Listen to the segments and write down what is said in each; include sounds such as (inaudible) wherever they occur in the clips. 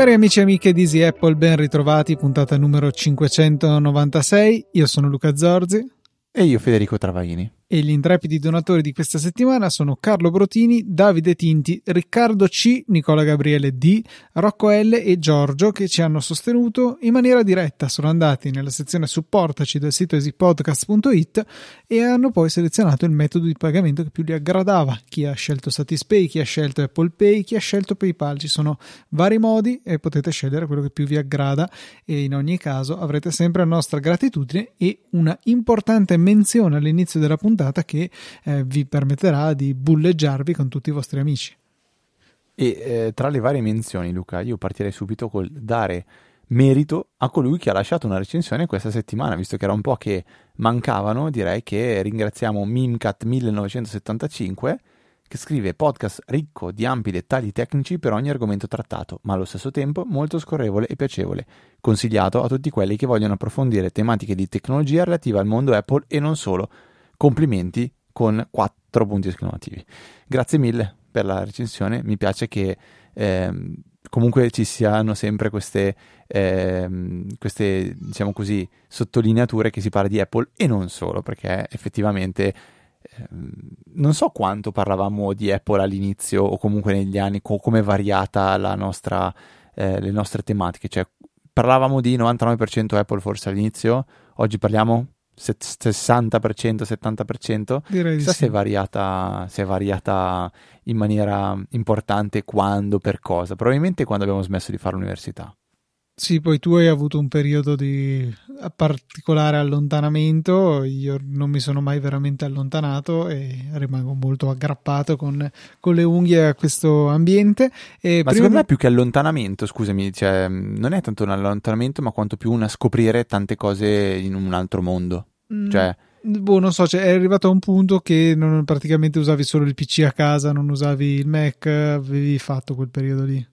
Cari amici e amiche di Easy Apple, ben ritrovati, puntata numero 596. Io sono Luca Zorzi. E io Federico Travaini e gli intrepidi donatori di questa settimana sono Carlo Brotini, Davide Tinti, Riccardo C, Nicola Gabriele D, Rocco L e Giorgio che ci hanno sostenuto in maniera diretta. Sono andati nella sezione supportaci del sito easypodcast.it e hanno poi selezionato il metodo di pagamento che più li aggradava. Chi ha scelto Satispay, chi ha scelto Apple Pay, chi ha scelto PayPal. Ci sono vari modi e potete scegliere quello che più vi aggrada e in ogni caso avrete sempre la nostra gratitudine e una importante menzione all'inizio della puntata puntata che eh, vi permetterà di bulleggiarvi con tutti i vostri amici. E eh, tra le varie menzioni, Luca, io partirei subito col dare merito a colui che ha lasciato una recensione questa settimana, visto che era un po' che mancavano, direi che ringraziamo Mimcat1975 che scrive podcast ricco di ampi dettagli tecnici per ogni argomento trattato, ma allo stesso tempo molto scorrevole e piacevole, consigliato a tutti quelli che vogliono approfondire tematiche di tecnologia relative al mondo Apple e non solo, complimenti con quattro punti esclamativi. Grazie mille per la recensione, mi piace che eh, comunque ci siano sempre queste, eh, queste, diciamo così, sottolineature che si parla di Apple e non solo, perché effettivamente eh, non so quanto parlavamo di Apple all'inizio o comunque negli anni, co- come è variata la nostra, eh, le nostre tematiche, cioè parlavamo di 99% Apple forse all'inizio, oggi parliamo 60%, 70%. Direi Chissà sì. se, è variata, se è variata in maniera importante quando, per cosa. Probabilmente quando abbiamo smesso di fare l'università. Sì, poi tu hai avuto un periodo di particolare allontanamento, io non mi sono mai veramente allontanato e rimango molto aggrappato con, con le unghie a questo ambiente. E ma secondo me più che allontanamento, scusami, cioè, non è tanto un allontanamento, ma quanto più un scoprire tante cose in un altro mondo. Mm. Cioè, Boh, non so, cioè, è arrivato a un punto che non, praticamente usavi solo il PC a casa, non usavi il Mac, avevi fatto quel periodo lì.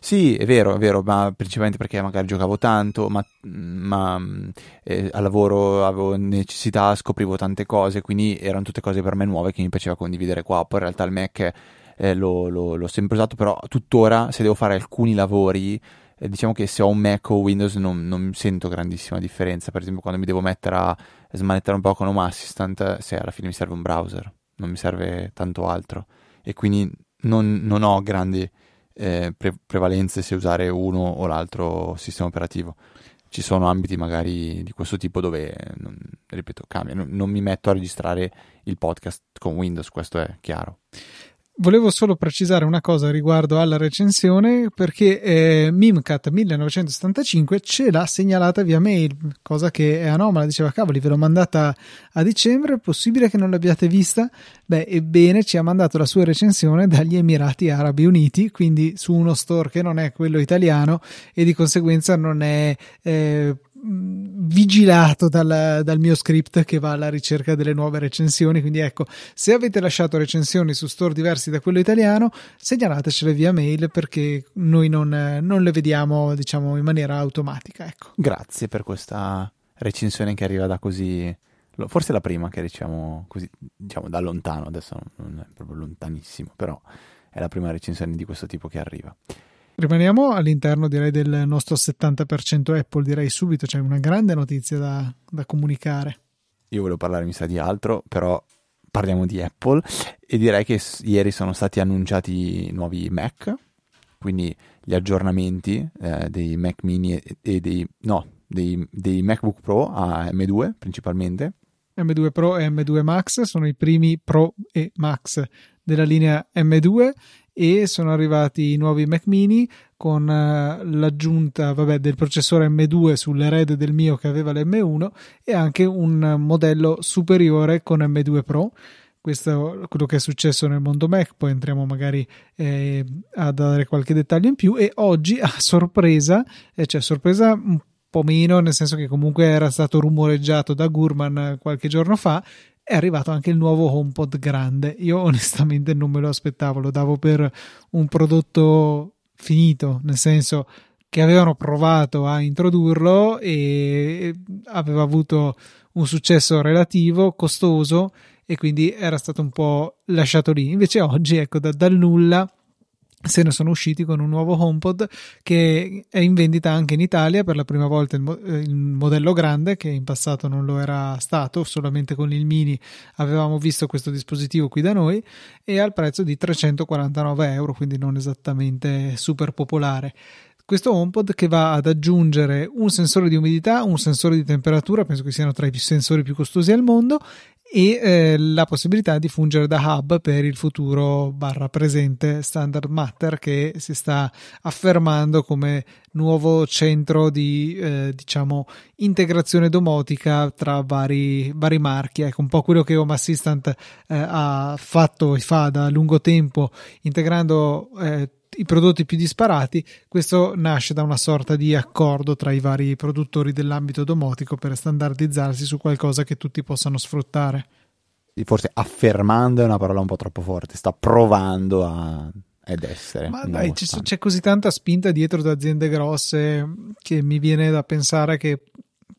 Sì, è vero, è vero, ma principalmente perché magari giocavo tanto, ma, ma eh, al lavoro avevo necessità, scoprivo tante cose, quindi erano tutte cose per me nuove che mi piaceva condividere qua. Poi in realtà il Mac eh, lo, lo, l'ho sempre usato, però tuttora se devo fare alcuni lavori, eh, diciamo che se ho un Mac o Windows non, non, sento grandissima differenza. Per esempio quando mi devo mettere a smanettare un po' con Home Assistant, se alla fine mi serve un browser, non mi serve tanto altro. E quindi non, non ho grandi eh, pre- prevalenze se usare uno o l'altro sistema operativo. Ci sono ambiti magari di questo tipo dove, non, ripeto, cambia. Non, non mi metto a registrare il podcast con Windows, questo è chiaro. Volevo solo precisare una cosa riguardo alla recensione perché eh, Mimcat 1975 ce l'ha segnalata via mail, cosa che è anomala, diceva cavoli ve l'ho mandata a dicembre, è possibile che non l'abbiate vista? Beh, ebbene ci ha mandato la sua recensione dagli Emirati Arabi Uniti, quindi su uno store che non è quello italiano e di conseguenza non è... Eh, vigilato dal, dal, mio script che va alla ricerca delle nuove recensioni. Quindi ecco, se avete lasciato recensioni su store diversi da quello italiano, segnalatecele via mail perché noi non, non le vediamo, diciamo, in maniera automatica. Ecco. Grazie per questa recensione che arriva da così. Forse la prima che riceviamo così, diciamo, da lontano, adesso non è proprio lontanissimo, però è la prima recensione di questo tipo che arriva. Rimaniamo all'interno direi del nostro 70% Apple, direi subito, c'è una grande notizia da, da comunicare. Io volevo parlare mi sa di altro, però parliamo di Apple e direi che ieri sono stati annunciati nuovi Mac, quindi gli aggiornamenti eh, dei Mac mini e, e dei, no, dei, dei MacBook Pro a M2 principalmente. M2 Pro e M2 Max sono i primi Pro e Max della linea M2 e sono arrivati i nuovi Mac mini con uh, l'aggiunta vabbè, del processore M2 sull'erede del mio che aveva l'M1 e anche un modello superiore con M2 Pro. Questo è quello che è successo nel mondo Mac, poi entriamo magari eh, a dare qualche dettaglio in più. E oggi a sorpresa, eh, cioè sorpresa un po' meno, nel senso che comunque era stato rumoreggiato da Gurman qualche giorno fa, è arrivato anche il nuovo HomePod grande. Io onestamente non me lo aspettavo, lo davo per un prodotto finito, nel senso che avevano provato a introdurlo e aveva avuto un successo relativo, costoso e quindi era stato un po' lasciato lì. Invece oggi, ecco, da, dal nulla se ne sono usciti con un nuovo HomePod che è in vendita anche in Italia per la prima volta il, mo- eh, il, modello grande che in passato non lo era stato solamente con il mini avevamo visto questo dispositivo qui da noi e al prezzo di 349 euro quindi non esattamente super popolare questo HomePod che va ad aggiungere un sensore di umidità, un sensore di temperatura, penso che siano tra i sensori più costosi al mondo, e eh, la possibilità di fungere da hub per il futuro barra presente standard matter che si sta affermando come nuovo centro di eh, diciamo integrazione domotica tra vari, vari marchi. Ecco un po' quello che Home Assistant eh, ha fatto e fa da lungo tempo integrando eh, i prodotti più disparati, questo nasce da una sorta di accordo tra i vari produttori dell'ambito domotico per standardizzarsi su qualcosa che tutti possano sfruttare. Forse affermando è una parola un po' troppo forte, sta provando a ed essere. Ma dai, c'è, c'è, così tanta spinta dietro da aziende grosse che mi viene da pensare che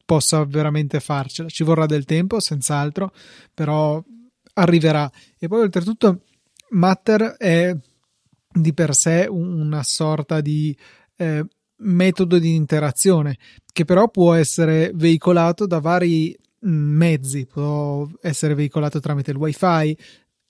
possa veramente farcela. Ci vorrà del tempo, senz'altro, però arriverà. E poi oltretutto Matter è di per sé una sorta di eh, metodo di interazione che però può essere veicolato da vari mm, mezzi, può essere veicolato tramite il wifi,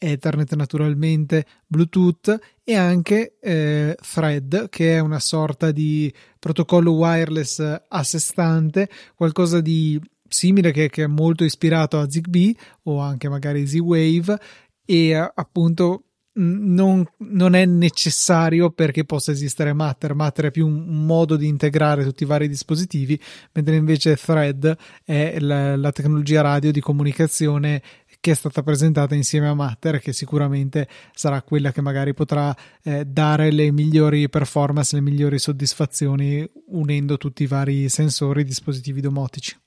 Ethernet naturalmente, Bluetooth e anche eh, Thread che è una sorta di protocollo wireless a sé stante, qualcosa di simile che, che è molto ispirato a Zigbee o anche magari Z-Wave e appunto non, non, è necessario perché possa esistere Matter. Matter è più un, modo di integrare tutti i vari dispositivi, mentre invece Thread è la, la, tecnologia radio di comunicazione che è stata presentata insieme a Matter, che sicuramente sarà quella che magari potrà eh, dare le migliori performance, le migliori soddisfazioni unendo tutti i vari sensori e dispositivi domotici.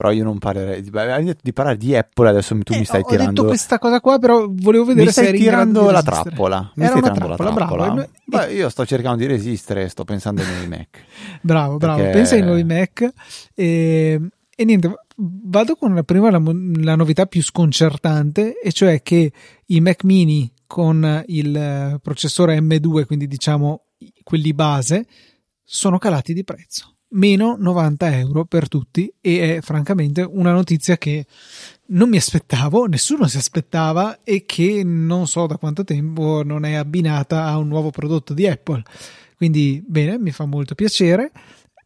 Però io non parlerei di, di parlare di Apple. Adesso tu eh, mi stai ho tirando. Ho detto questa cosa qua, però volevo vedere mi se stai tirando la trappola. Mi Era stai tirando trappola, la trappola. Bravo. Beh, io sto cercando di resistere, sto pensando ai nuovi Mac. (laughs) bravo, bravo. Perché... Pensa ai nuovi Mac. E, e niente, vado con la prima la, la novità più sconcertante, e cioè che i Mac mini con il processore M2, quindi diciamo quelli base, sono calati di prezzo meno 90 euro per tutti e è francamente una notizia che non mi aspettavo, nessuno si aspettava e che non so da quanto tempo non è abbinata a un nuovo prodotto di Apple. Quindi bene, mi fa molto piacere.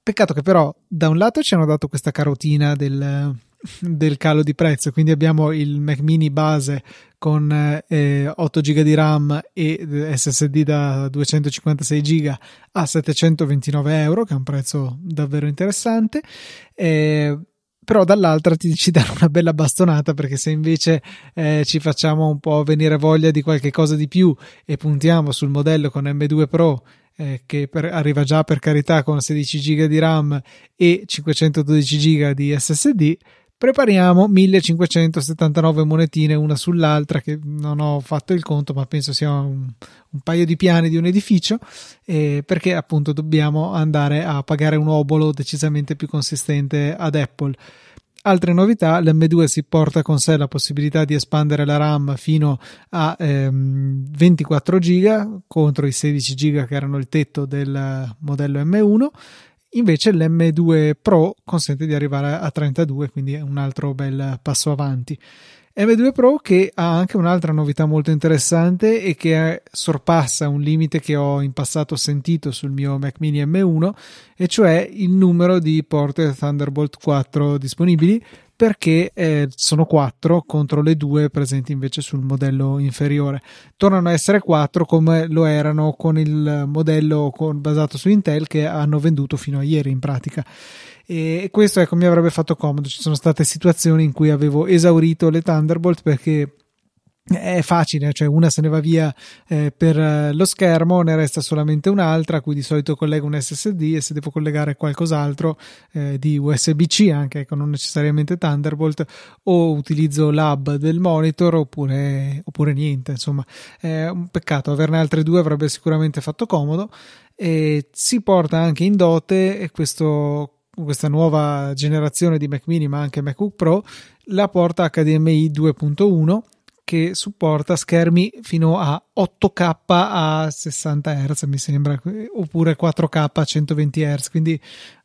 Peccato che però da un lato ci hanno dato questa carotina del, del calo di prezzo, quindi abbiamo il Mac mini base con eh, 8 GB di RAM e SSD da 256 GB a 729 euro, che è un prezzo davvero interessante. Eh, però dall'altra ti ci (laughs) danno una bella bastonata perché se invece eh, ci facciamo un po' venire voglia di qualche cosa di più e puntiamo sul modello con M2 Pro eh, che per, arriva già per carità con 16 GB di RAM e 512 GB di SSD prepariamo 1579 monetine una sull'altra che non ho fatto il conto ma penso sia un, un paio di piani di un edificio eh, perché appunto dobbiamo andare a pagare un obolo decisamente più consistente ad Apple. Altre novità l'M2 si porta con sé la possibilità di espandere la RAM fino a ehm, 24 GB contro i 16 GB che erano il tetto del modello M1 Invece l'M2 Pro consente di arrivare a 32, quindi è un altro bel passo avanti. M2 Pro che ha anche un'altra novità molto interessante e che sorpassa un limite che ho in passato sentito sul mio Mac mini M1 e cioè il numero di porte Thunderbolt 4 disponibili perché eh, sono 4 contro le 2 presenti invece sul modello inferiore. Tornano a essere 4 come lo erano con il modello con, basato su Intel che hanno venduto fino a ieri in pratica. E questo ecco mi avrebbe fatto comodo. Ci sono state situazioni in cui avevo esaurito le Thunderbolt perché è facile, cioè una se ne va via eh, per eh, lo schermo, ne resta solamente un'altra a cui di solito collego un SSD e se devo collegare qualcos'altro eh, di USB-C anche, ecco, non necessariamente Thunderbolt o utilizzo l'hub del monitor oppure, oppure niente, insomma. È un peccato, averne altre due avrebbe sicuramente fatto comodo e si porta anche in dote questo, questa nuova generazione di Mac mini ma anche MacBook Pro la porta HDMI 2.1 che supporta schermi fino a 8K a 60 Hz mi sembra oppure 4K a 120 Hz quindi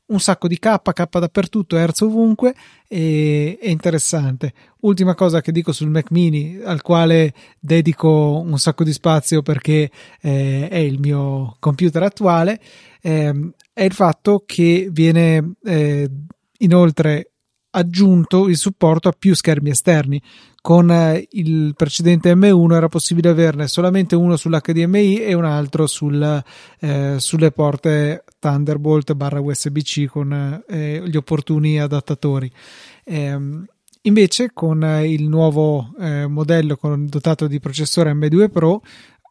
un sacco di K, K dappertutto, Hertz ovunque e è interessante. Ultima cosa che dico sul Mac mini al quale dedico un sacco di spazio perché eh, è il mio computer attuale eh, è il fatto che viene eh, inoltre aggiunto il supporto a più schermi esterni. Con eh, il precedente M1 era possibile averne solamente uno sull'HDMI e un altro sul, eh, sulle porte Thunderbolt barra USB-C con eh, gli opportuni adattatori. Eh, invece con il nuovo eh, modello con, dotato di processore M2 Pro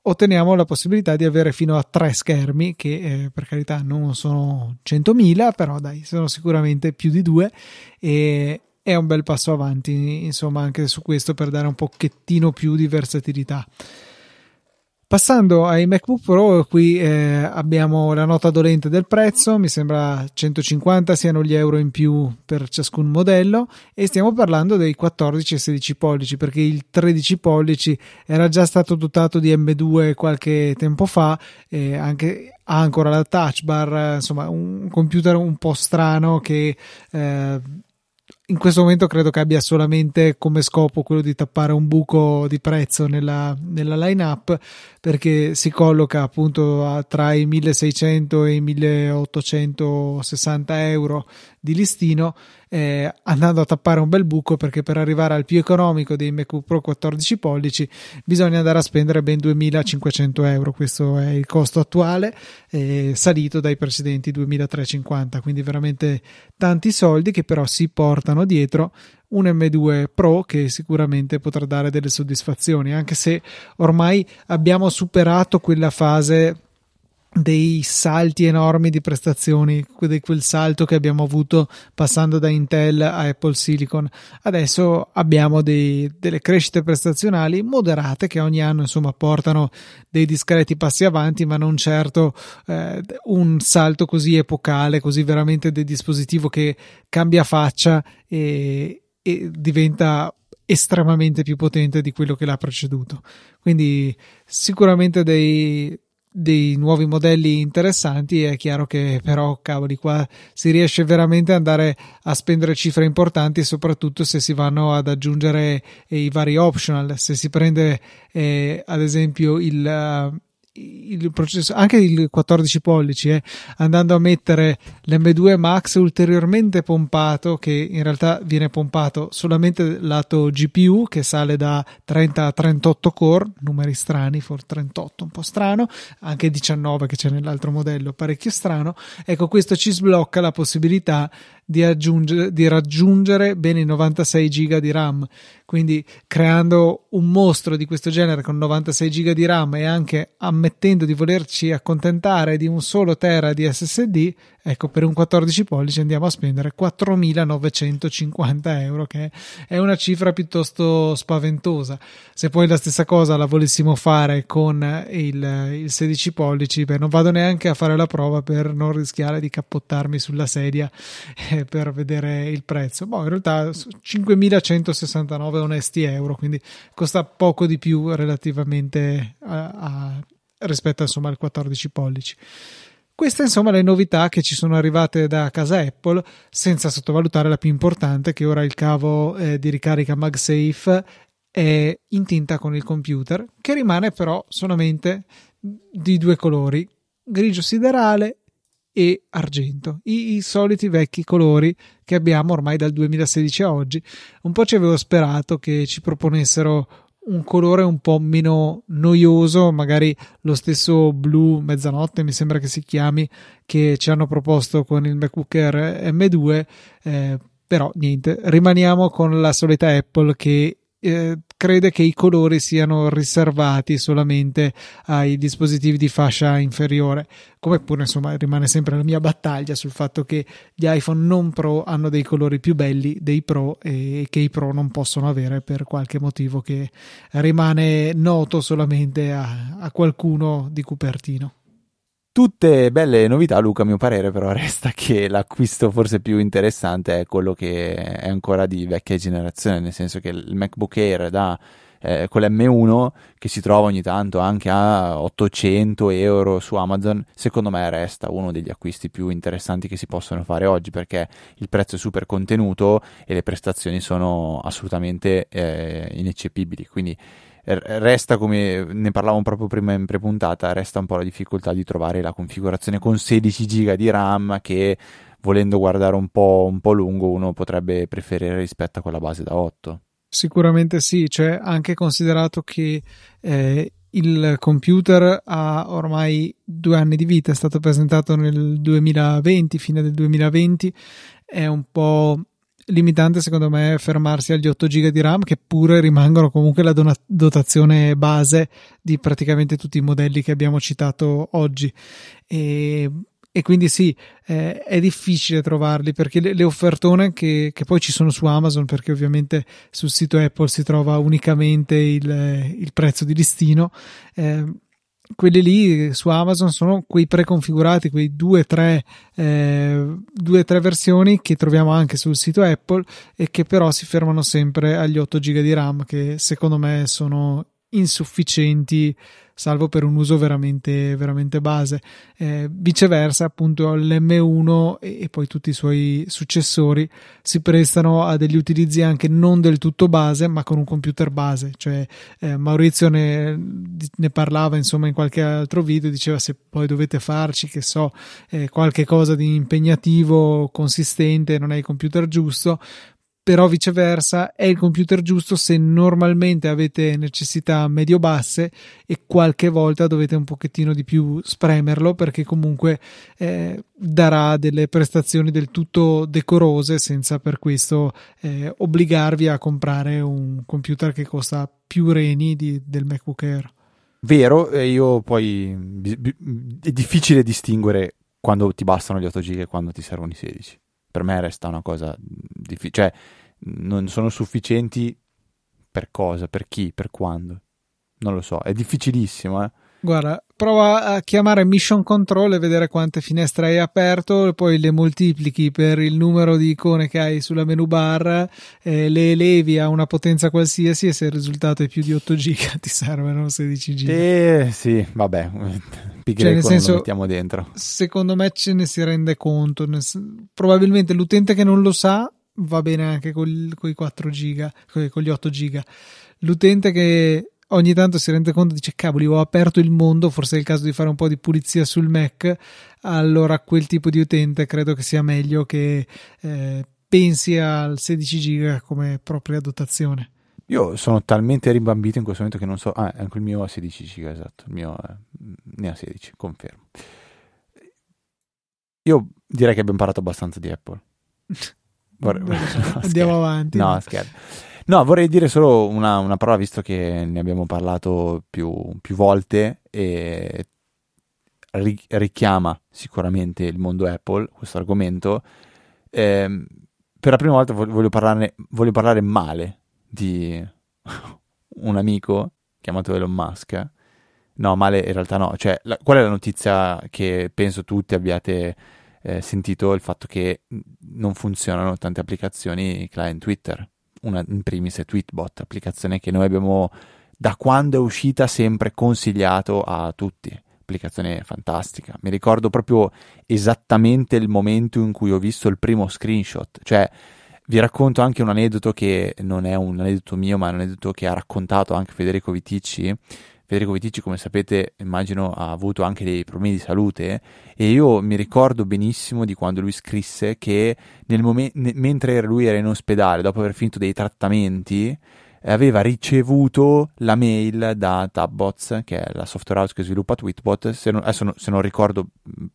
otteniamo la possibilità di avere fino a tre schermi che eh, per carità non sono 100.000 però dai sono sicuramente più di due e è un bel passo avanti insomma anche su questo per dare un pochettino più di versatilità Passando ai MacBook Pro, qui eh, abbiamo la nota dolente del prezzo, mi sembra 150 siano gli euro in più per ciascun modello. E stiamo parlando dei 14 e 16 pollici perché il 13 pollici era già stato dotato di M2 qualche tempo fa e anche ha ancora la touch bar, insomma un computer un po' strano che eh, in questo momento credo che abbia solamente come scopo quello di tappare un buco di prezzo nella, nella line-up perché si colloca appunto a, tra i 1600 e i 1860 euro di listino eh, andando a tappare un bel buco perché per arrivare al più economico dei MacBook Pro 14 pollici bisogna andare a spendere ben 2500 euro. Questo è il costo attuale eh, salito dai precedenti 2350 quindi veramente tanti soldi che però si portano dietro un M2 Pro che sicuramente potrà dare delle soddisfazioni anche se ormai abbiamo superato quella fase dei salti enormi di prestazioni, di quel salto che abbiamo avuto passando da Intel a Apple Silicon. Adesso abbiamo dei, delle crescite prestazionali moderate che ogni anno insomma portano dei discreti passi avanti, ma non certo eh, un salto così epocale, così veramente del dispositivo che cambia faccia e, e diventa estremamente più potente di quello che l'ha preceduto. Quindi sicuramente dei dei nuovi modelli interessanti è chiaro che però cavoli qua si riesce veramente ad andare a spendere cifre importanti soprattutto se si vanno ad aggiungere eh, i vari optional. Se si prende eh, ad esempio il uh, il processo, anche il 14 pollici, eh, andando a mettere l'M2 Max ulteriormente pompato, che in realtà viene pompato solamente lato GPU, che sale da 30 a 38 core, numeri strani, for 38 un po' strano, anche 19 che c'è nell'altro modello, parecchio strano. Ecco, questo ci sblocca la possibilità di, di raggiungere bene i 96 giga di RAM quindi creando un mostro di questo genere con 96 giga di RAM e anche ammettendo di volerci accontentare di un solo tera di SSD Ecco, per un 14 pollici andiamo a spendere 4.950 euro, che è una cifra piuttosto spaventosa. Se poi la stessa cosa la volessimo fare con il, il 16 pollici, beh, non vado neanche a fare la prova per non rischiare di cappottarmi sulla sedia per vedere il prezzo. Boh, in realtà 5.169 onesti euro, quindi costa poco di più relativamente a, a rispetto insomma al 14 pollici. Queste insomma le novità che ci sono arrivate da casa Apple, senza sottovalutare la più importante che ora il cavo eh, di ricarica MagSafe è in tinta con il computer, che rimane però solamente di due colori, grigio siderale e argento, I, i, soliti vecchi colori che abbiamo ormai dal 2016 a oggi. Un po' ci avevo sperato che ci proponessero un colore un po' meno noioso, magari lo stesso blu mezzanotte mi sembra che si chiami, che ci hanno proposto con il MacBook Air M2, eh, però niente, rimaniamo con la solita Apple che eh, crede che i colori siano riservati solamente ai dispositivi di fascia inferiore come pure insomma rimane sempre la mia battaglia sul fatto che gli iPhone non Pro hanno dei colori più belli dei Pro e che i Pro non possono avere per qualche motivo che rimane noto solamente a, a qualcuno di Cupertino Tutte belle novità, Luca, a mio parere, però resta che l'acquisto forse più interessante è quello che è ancora di vecchia generazione, nel senso che il MacBook Air da eh, con l'M1 che si trova ogni tanto anche a 800 euro su Amazon, secondo me resta uno degli acquisti più interessanti che si possono fare oggi perché il prezzo è super contenuto e le prestazioni sono assolutamente eh, ineccepibili. Quindi resta come ne parlavamo proprio prima in prepuntata, resta un po' la difficoltà di trovare la configurazione con 16 giga di RAM che volendo guardare un po', un po' lungo uno potrebbe preferire rispetto a quella base da 8. Sicuramente sì, cioè anche considerato che eh, il computer ha ormai due anni di vita, è stato presentato nel 2020, fine del 2020, è un po' limitante secondo me fermarsi agli 8 GB di RAM che pure rimangono comunque la dotazione base di praticamente tutti i modelli che abbiamo citato oggi. E, e quindi sì eh, è difficile trovarli perché le, le offertone che, che, poi ci sono su Amazon perché ovviamente sul sito Apple si trova unicamente il, il prezzo di listino eh, quelli lì su Amazon sono quei preconfigurati, quei due o tre, eh, tre versioni che troviamo anche sul sito Apple e che però si fermano sempre agli 8 GB di RAM che secondo me sono insufficienti salvo per un uso veramente, veramente base. Eh, viceversa, appunto, l'M1 e, e, poi tutti i suoi successori si prestano a degli utilizzi anche non del tutto base, ma con un computer base. Cioè, eh, Maurizio ne, ne, parlava insomma in qualche altro video, diceva se poi dovete farci, che so, eh, qualche cosa di impegnativo, consistente, non è il computer giusto, però viceversa è il computer giusto se normalmente avete necessità medio-basse e qualche volta dovete un pochettino di più spremerlo perché comunque eh, darà delle prestazioni del tutto decorose senza per questo eh, obbligarvi a comprare un computer che costa più reni di, del MacBook Air. Vero, io poi è difficile distinguere quando ti bastano gli 8 GB e quando ti servono i 16 per me resta una cosa difficile, cioè non sono sufficienti per cosa, per chi, per quando. Non lo so, è difficilissimo, eh. Guarda, prova a chiamare Mission Control e vedere quante finestre hai aperto, poi le moltiplichi per il numero di icone che hai sulla menu bar, eh, le elevi a una potenza qualsiasi e se il risultato è più di 8 giga ti servono 16 giga. Eh sì, vabbè, (laughs) cioè, nel senso, lo mettiamo dentro. Secondo me ce ne si rende conto. Probabilmente l'utente che non lo sa va bene anche con i 4 giga, con gli 8 giga. L'utente che ogni tanto si rende conto dice cavoli ho aperto il mondo forse è il caso di fare un po' di pulizia sul Mac. Allora quel tipo di utente credo che sia meglio che eh, pensi al 16 giga come propria dotazione. Io sono talmente rimbambito in questo momento che non so ah anche il mio ha 16 giga esatto il mio è, ne ha 16 confermo. Io direi che abbiamo parlato abbastanza di Apple. (laughs) Vorrei... (laughs) Andiamo avanti. No, scherzo. No, vorrei dire solo una, una, parola, visto che ne abbiamo parlato più, più volte e ri, richiama sicuramente il mondo Apple questo argomento. Eh, per la prima volta voglio, parlarne, voglio parlare male di (laughs) un amico chiamato Elon Musk. No, male in realtà no. Cioè, la, qual è la notizia che penso tutti abbiate eh, sentito il fatto che non funzionano tante applicazioni client Twitter. Una in primis è Tweetbot, applicazione che noi abbiamo da quando è uscita sempre consigliato a tutti. Applicazione fantastica. Mi ricordo proprio esattamente il momento in cui ho visto il primo screenshot, cioè vi racconto anche un aneddoto che non è un aneddoto mio, ma è un aneddoto che ha raccontato anche Federico Viticci Federico Viticci, come sapete, immagino ha avuto anche dei problemi di salute e io mi ricordo benissimo di quando lui scrisse che nel momen- ne- mentre lui era in ospedale, dopo aver finito dei trattamenti, aveva ricevuto la mail da Tabbots, che è la software house che sviluppa Tweetbot. Se non, adesso no, se non ricordo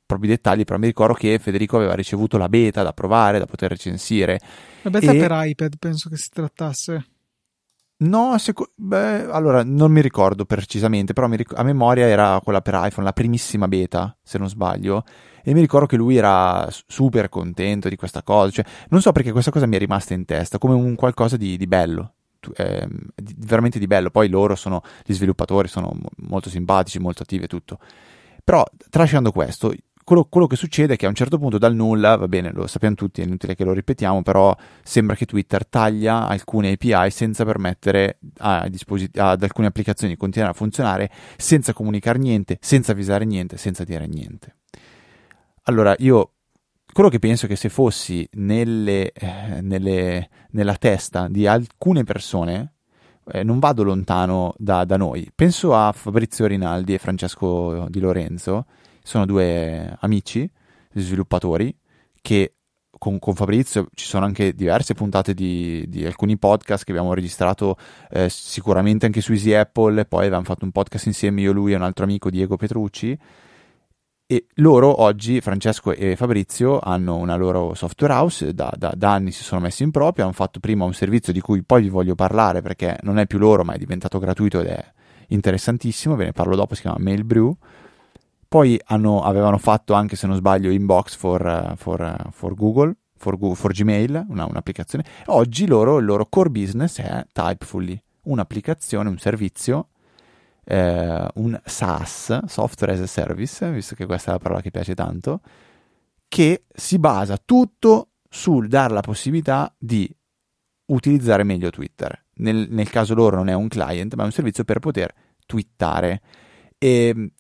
proprio i dettagli, però mi ricordo che Federico aveva ricevuto la beta da provare, da poter recensire. La beta e... per iPad, penso che si trattasse. No, seco- beh, allora non mi ricordo precisamente, però ric- a memoria era quella per iPhone, la primissima beta, se non sbaglio, e mi ricordo che lui era super contento di questa cosa, cioè non so perché questa cosa mi è rimasta in testa come un qualcosa di, di bello, eh, di, veramente di bello. Poi loro sono, gli sviluppatori sono molto simpatici, molto attivi e tutto. Però, tralasciando questo, quello, quello, che succede è che a un certo punto dal nulla, va bene, lo sappiamo tutti, è inutile che lo ripetiamo, però sembra che Twitter taglia alcune API senza permettere a disposit- ad alcune applicazioni di continuare a funzionare senza comunicare niente, senza avvisare niente, senza dire niente. Allora, io quello che penso è che se fossi nelle, eh, nelle, nella testa di alcune persone, eh, non vado lontano da, da, noi. Penso a Fabrizio Rinaldi e Francesco Di Lorenzo, sono due amici sviluppatori che con, con, Fabrizio ci sono anche diverse puntate di, di alcuni podcast che abbiamo registrato eh, sicuramente anche su Easy Apple, poi avevamo fatto un podcast insieme io, lui e un altro amico Diego Petrucci e loro oggi, Francesco e Fabrizio, hanno una loro software house, da, da, da, anni si sono messi in proprio, hanno fatto prima un servizio di cui poi vi voglio parlare perché non è più loro ma è diventato gratuito ed è interessantissimo, ve ne parlo dopo, si chiama Mailbrew. Poi hanno, avevano fatto anche, se non sbaglio, Inbox for, for, for Google, for, for Gmail, una, un'applicazione. Oggi loro, il loro core business è Typefully, un'applicazione, un servizio eh, un SaaS, Software as a Service, visto che questa è la parola che piace tanto, che si basa tutto sul dare la possibilità di utilizzare meglio Twitter. Nel, nel, caso loro non è un client, ma è un servizio per poter twittare. E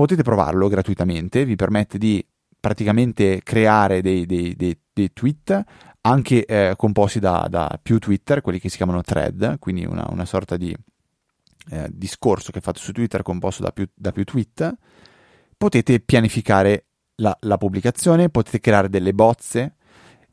potete provarlo gratuitamente, vi permette di praticamente creare dei, dei, dei, dei tweet anche eh, composti da, da, più Twitter, quelli che si chiamano thread, quindi una, una sorta di eh, discorso che fate su Twitter composto da più, da più tweet, potete pianificare la, la, pubblicazione, potete creare delle bozze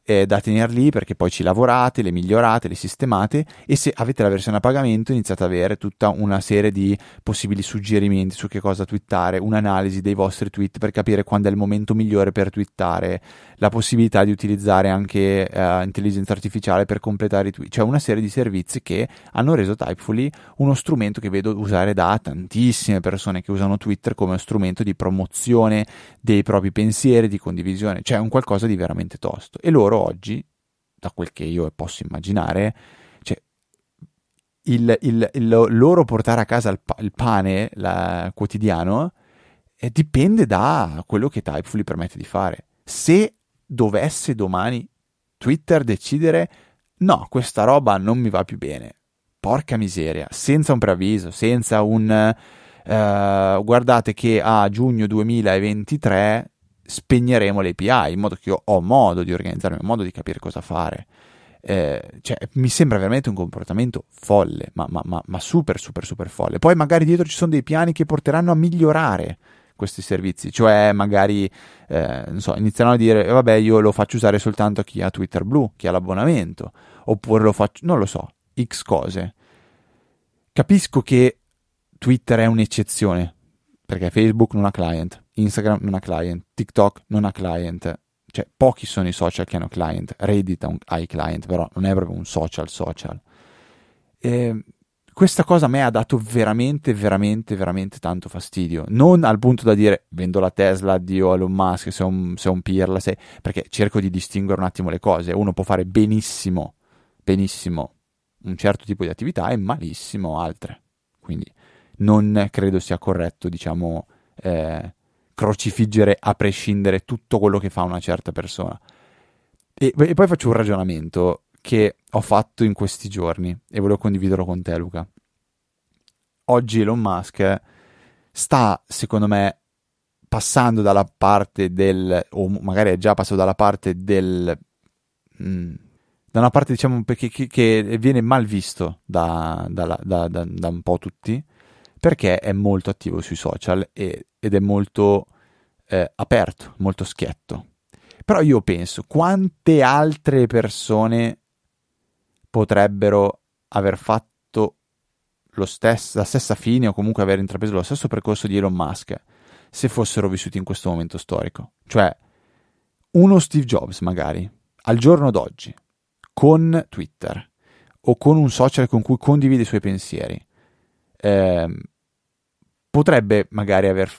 eh, da tenere lì perché poi ci lavorate, le migliorate, le sistemate e se avete la versione a pagamento iniziate ad avere tutta una serie di possibili suggerimenti su che cosa twittare, un'analisi dei vostri tweet per capire quando è il momento migliore per twittare, la possibilità di utilizzare anche uh, intelligenza artificiale per completare i tweet, cioè una serie di servizi che hanno reso Typefully uno strumento che vedo usare da tantissime persone che usano Twitter come strumento di promozione dei propri pensieri, di condivisione, cioè un qualcosa di veramente tosto. E loro oggi, da quel che io posso immaginare, cioè, il, il, il, loro portare a casa il, il pane la, quotidiano eh, dipende da quello che Typefully permette di fare. Se dovesse domani Twitter decidere no, questa roba non mi va più bene, porca miseria, senza un preavviso, senza un... Uh, guardate che a giugno 2023 spegneremo le API in modo che io ho modo di organizzarmi, ho modo di capire cosa fare. Eh, cioè, mi sembra veramente un comportamento folle, ma, ma, ma, ma, super, super, super folle. Poi magari dietro ci sono dei piani che porteranno a migliorare questi servizi, cioè magari eh, non so, inizieranno a dire, eh, vabbè, io lo faccio usare soltanto a chi ha Twitter blu, chi ha l'abbonamento, oppure lo faccio, non lo so, X cose. Capisco che Twitter è un'eccezione, perché Facebook non ha client, Instagram non ha client, TikTok non ha client, cioè pochi sono i social che hanno client, Reddit ha i client, però non è proprio un social social. E questa cosa a me ha dato veramente, veramente, veramente tanto fastidio. Non al punto da dire vendo la Tesla, addio Elon Musk, sei un, sei un pirla, sei... perché cerco di distinguere un attimo le cose. Uno può fare benissimo, benissimo un certo tipo di attività e malissimo altre. Quindi non credo sia corretto, diciamo, eh, crocifiggere a prescindere tutto quello che fa una certa persona. E, e, poi faccio un ragionamento che ho fatto in questi giorni e volevo condividerlo con te, Luca. Oggi Elon Musk sta, secondo me, passando dalla parte del, o magari è già passato dalla parte del, mh, mm, da una parte diciamo perché, che, che viene mal visto da, da, da, da un po' tutti, perché è molto attivo sui social e, ed è molto eh, aperto, molto schietto. Però io penso, quante altre persone potrebbero aver fatto stesso, la stessa fine o comunque aver intrapreso lo stesso percorso di Elon Musk se fossero vissuti in questo momento storico? Cioè, uno Steve Jobs magari, al giorno d'oggi, con Twitter o con un social con cui condivide i suoi pensieri, eh, potrebbe magari aver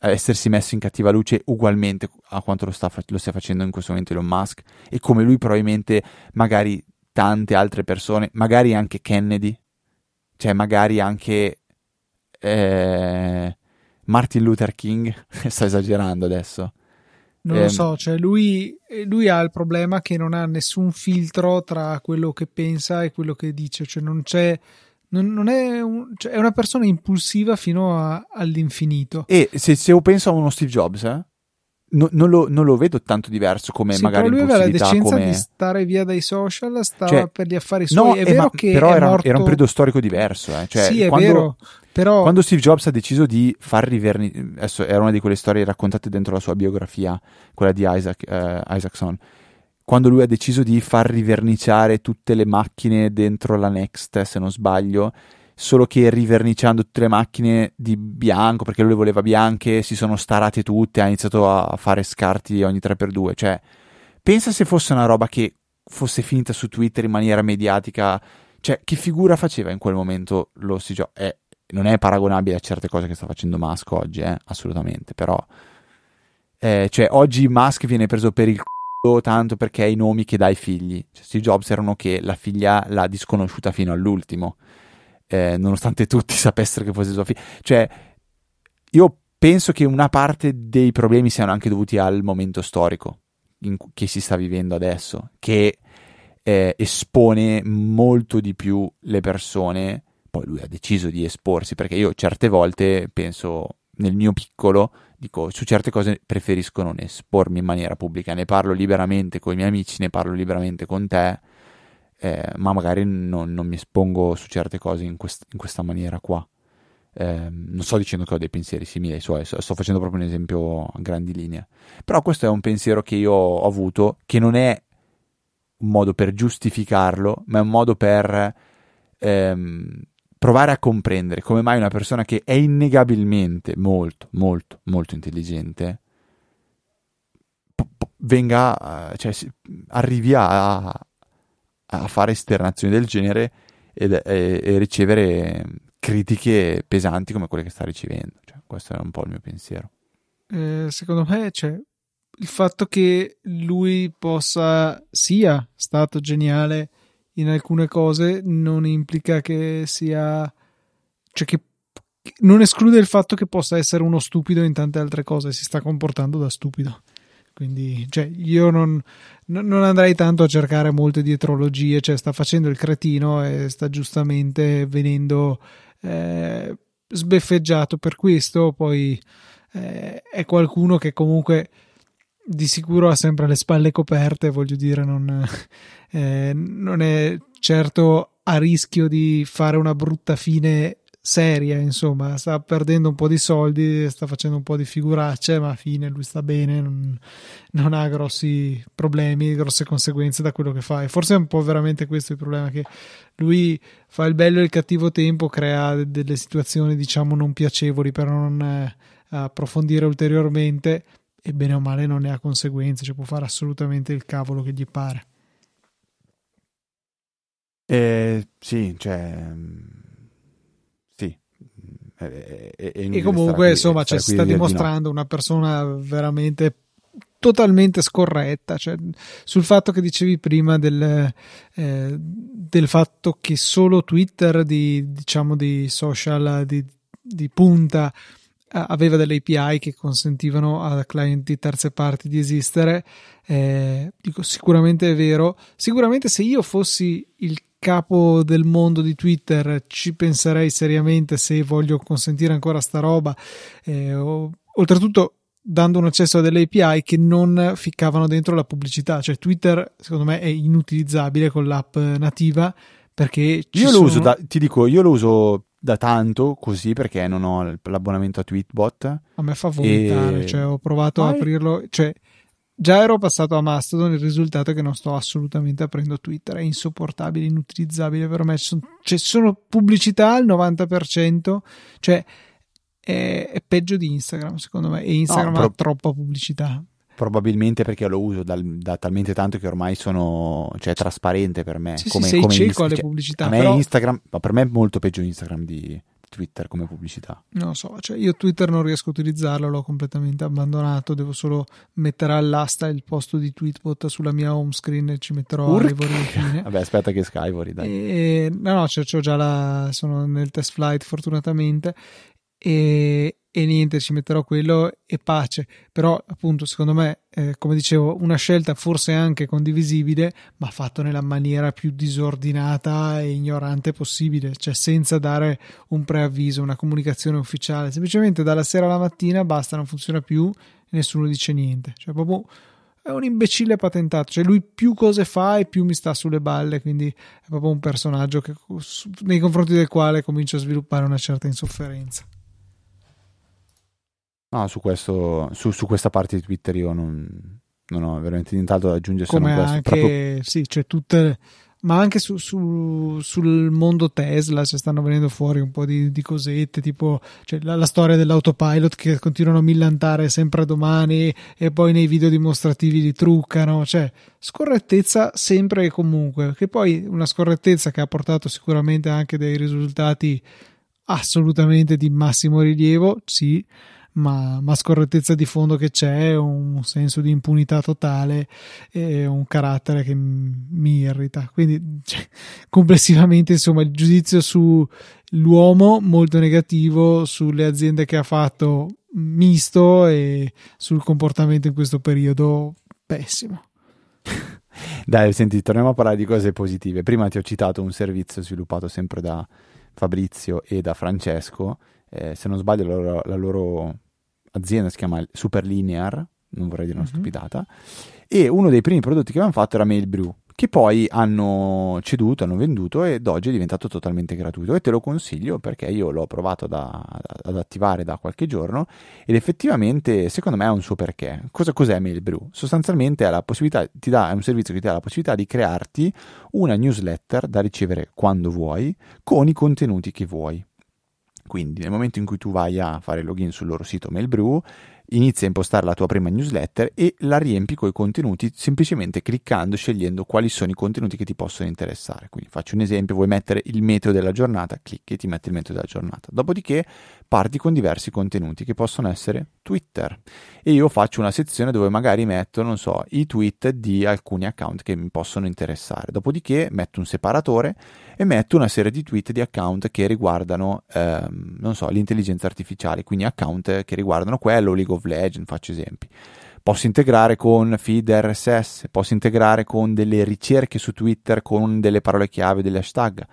essersi messo in cattiva luce ugualmente a quanto lo, sta, lo stia facendo in questo momento Elon Musk e come lui probabilmente magari tante altre persone, magari anche Kennedy, cioè magari anche eh, Martin Luther King, (laughs) sto esagerando adesso. Non eh, lo so, cioè lui, lui, ha il problema che non ha nessun filtro tra quello che pensa e quello che dice, cioè non c'è. Non, non è, un, cioè è, una persona impulsiva fino a, all'infinito. E se, se, io penso a uno Steve Jobs, eh? No, non, lo, non, lo, vedo tanto diverso come sì, magari lui aveva la decenza come... di stare via dai social, stava cioè, per gli affari suoi. No, è vero ma, che però era, morto... era, un periodo storico diverso. Eh. Cioè, sì, è quando, vero. Però... Quando Steve Jobs ha deciso di far riverni... Adesso era una di quelle storie raccontate dentro la sua biografia, quella di Isaac, uh, Isaacson. Quando lui ha deciso di far riverniciare tutte le macchine dentro la Next, se non sbaglio, solo che riverniciando tutte le macchine di bianco, perché lui le voleva bianche, si sono starate tutte, ha iniziato a fare scarti ogni 3x2. Cioè, pensa se fosse una roba che fosse finita su Twitter in maniera mediatica. Cioè, che figura faceva in quel momento lo Jobs? Eh, non è paragonabile a certe cose che sta facendo Musk oggi, eh, assolutamente, però... Eh, cioè, oggi Musk viene preso per il c***o tanto perché i nomi che dà ai figli. Cioè, Steve Jobs era uno che la figlia l'ha disconosciuta fino all'ultimo eh, nonostante tutti (laughs) sapessero che fosse sua figlia. Cioè, io penso che una parte dei problemi siano anche dovuti al momento storico in, che si sta vivendo adesso, che eh, espone molto di più le persone. Poi lui ha deciso di esporsi perché io certe volte penso nel mio piccolo dico su certe cose preferisco non espormi in maniera pubblica ne parlo liberamente con i miei amici ne parlo liberamente con te eh, ma magari non, non, mi espongo su certe cose in, quest- in questa maniera qua. Eh, non sto dicendo che ho dei pensieri simili ai suoi, sto facendo proprio un esempio a grandi linee. Però questo è un pensiero che io ho avuto, che non è un modo per giustificarlo, ma è un modo per ehm, provare a comprendere come mai una persona che è innegabilmente molto, molto, molto intelligente venga, cioè, arrivi a, a fare esternazioni del genere ed, e, e, ricevere critiche pesanti come quelle che sta ricevendo. Cioè, questo è un po' il mio pensiero. Eh, secondo me cioè, il fatto che lui possa sia stato geniale in alcune cose non implica che sia cioè che non esclude il fatto che possa essere uno stupido in tante altre cose si sta comportando da stupido. Quindi cioè, io non, non, andrei tanto a cercare molte dietrologie, cioè sta facendo il cretino e sta giustamente venendo eh, sbeffeggiato per questo, poi eh, è qualcuno che comunque di sicuro ha sempre le spalle coperte, voglio dire, non, (laughs) eh, non è certo a rischio di fare una brutta fine seria, insomma, sta perdendo un po' di soldi, sta facendo un po' di figuracce, ma a fine lui sta bene, non, non, ha grossi problemi, grosse conseguenze da quello che fa. E forse è un po' veramente questo il problema, che lui fa il bello e il cattivo tempo, crea delle situazioni, diciamo, non piacevoli per non eh, approfondire ulteriormente e bene o male non ne ha conseguenze, cioè può fare assolutamente il cavolo che gli pare. Eh, sì, cioè e, e, e comunque qui, insomma cioè, si sta dimostrando no. una persona veramente totalmente scorretta cioè, sul fatto che dicevi prima del, eh, del fatto che solo Twitter di, diciamo di social di, di punta aveva delle API che consentivano a client di terze parti di esistere. Eh, dico sicuramente è vero. Sicuramente se io fossi il capo del mondo di Twitter ci penserei seriamente se voglio consentire ancora sta roba. Eh, o, oltretutto dando un accesso a delle API che non ficcavano dentro la pubblicità, cioè Twitter secondo me è inutilizzabile con l'app nativa perché io lo uso da, ti dico, io lo uso da tanto così perché non ho l'abbonamento a Tweetbot. A me fa vomitare, e... cioè ho provato a aprirlo, cioè Già ero passato a Mastodon, il risultato è che non sto assolutamente aprendo Twitter, è insopportabile, inutilizzabile per me. Ci cioè, sono pubblicità al 90%, cioè è, è, peggio di Instagram secondo me, e Instagram no, pro- ha troppa pubblicità. Probabilmente perché lo uso dal, da talmente tanto che ormai sono cioè, trasparente per me. Sì, come, sì, sei come cieco alle cioè, pubblicità. Me però... Instagram, ma per me è molto peggio Instagram di, Twitter come pubblicità? Non lo so, cioè io Twitter non riesco a utilizzarlo, l'ho completamente abbandonato, devo solo mettere all'asta il posto di Tweetbot sulla mia home screen e ci metterò Urk. Ivory infine. (laughs) Vabbè, aspetta che esca Ivory, dai. E, no, no, c'ho, c'ho già la, sono nel test flight fortunatamente e, e niente, ci metterò quello e pace. Però, appunto, secondo me, eh, come dicevo, una scelta forse anche condivisibile, ma fatto nella maniera più disordinata e ignorante possibile, cioè senza dare un preavviso, una comunicazione ufficiale. Semplicemente dalla sera alla mattina basta, non funziona più e nessuno dice niente. Cioè, proprio è un imbecille patentato, cioè lui più cose fa e più mi sta sulle balle, quindi è proprio un personaggio che, nei confronti del quale comincio a sviluppare una certa insofferenza. No, su, questo, su, su questa parte di Twitter io non, non ho veramente nient'altro da aggiungere. Come anche, proprio... sì, c'è tutte ma anche su, su, sul mondo Tesla ci stanno venendo fuori un po' di, di cosette, tipo cioè, la, la, storia dell'autopilot che continuano a millantare sempre domani e poi nei video dimostrativi li truccano, cioè scorrettezza sempre e comunque, che poi una scorrettezza che ha portato sicuramente anche dei risultati assolutamente di massimo rilievo, sì, ma, ma scorrettezza di fondo che c'è, un senso di impunità totale e un carattere che mi irrita. Quindi cioè, complessivamente insomma il giudizio sull'uomo molto negativo, sulle aziende che ha fatto misto e sul comportamento in questo periodo pessimo. (laughs) Dai, senti, torniamo a parlare di cose positive. Prima ti ho citato un servizio sviluppato sempre da Fabrizio e da Francesco. Eh, se non sbaglio, la loro, la loro azienda si chiama Superlinear, non vorrei dire una mm-hmm. stupidata, e uno dei primi prodotti che avevano fatto era MailBrew, che poi hanno ceduto, hanno venduto ed oggi è diventato totalmente gratuito e te lo consiglio perché io l'ho provato da, ad attivare da qualche giorno ed effettivamente secondo me ha un suo perché. Cosa, cos'è MailBrew? Sostanzialmente è, ti dà, è un servizio che ti dà la possibilità di crearti una newsletter da ricevere quando vuoi con i contenuti che vuoi. Quindi nel momento in cui tu vai a fare login sul loro sito MailBrew, inizi a impostare la tua prima newsletter e la riempi con i contenuti semplicemente cliccando e scegliendo quali sono i contenuti che ti possono interessare. Quindi faccio un esempio, vuoi mettere il meteo della giornata, clicchi e ti metti il meteo della giornata. Dopodiché parti con diversi contenuti che possono essere Twitter e io faccio una sezione dove magari metto, non so, i tweet di alcuni account che mi possono interessare. Dopodiché metto un separatore e metto una serie di tweet di account che riguardano, ehm, non so, l'intelligenza artificiale, quindi account che riguardano quello, League of Legends, faccio esempi. Posso integrare con feed RSS, posso integrare con delle ricerche su Twitter con delle parole chiave, delle hashtag.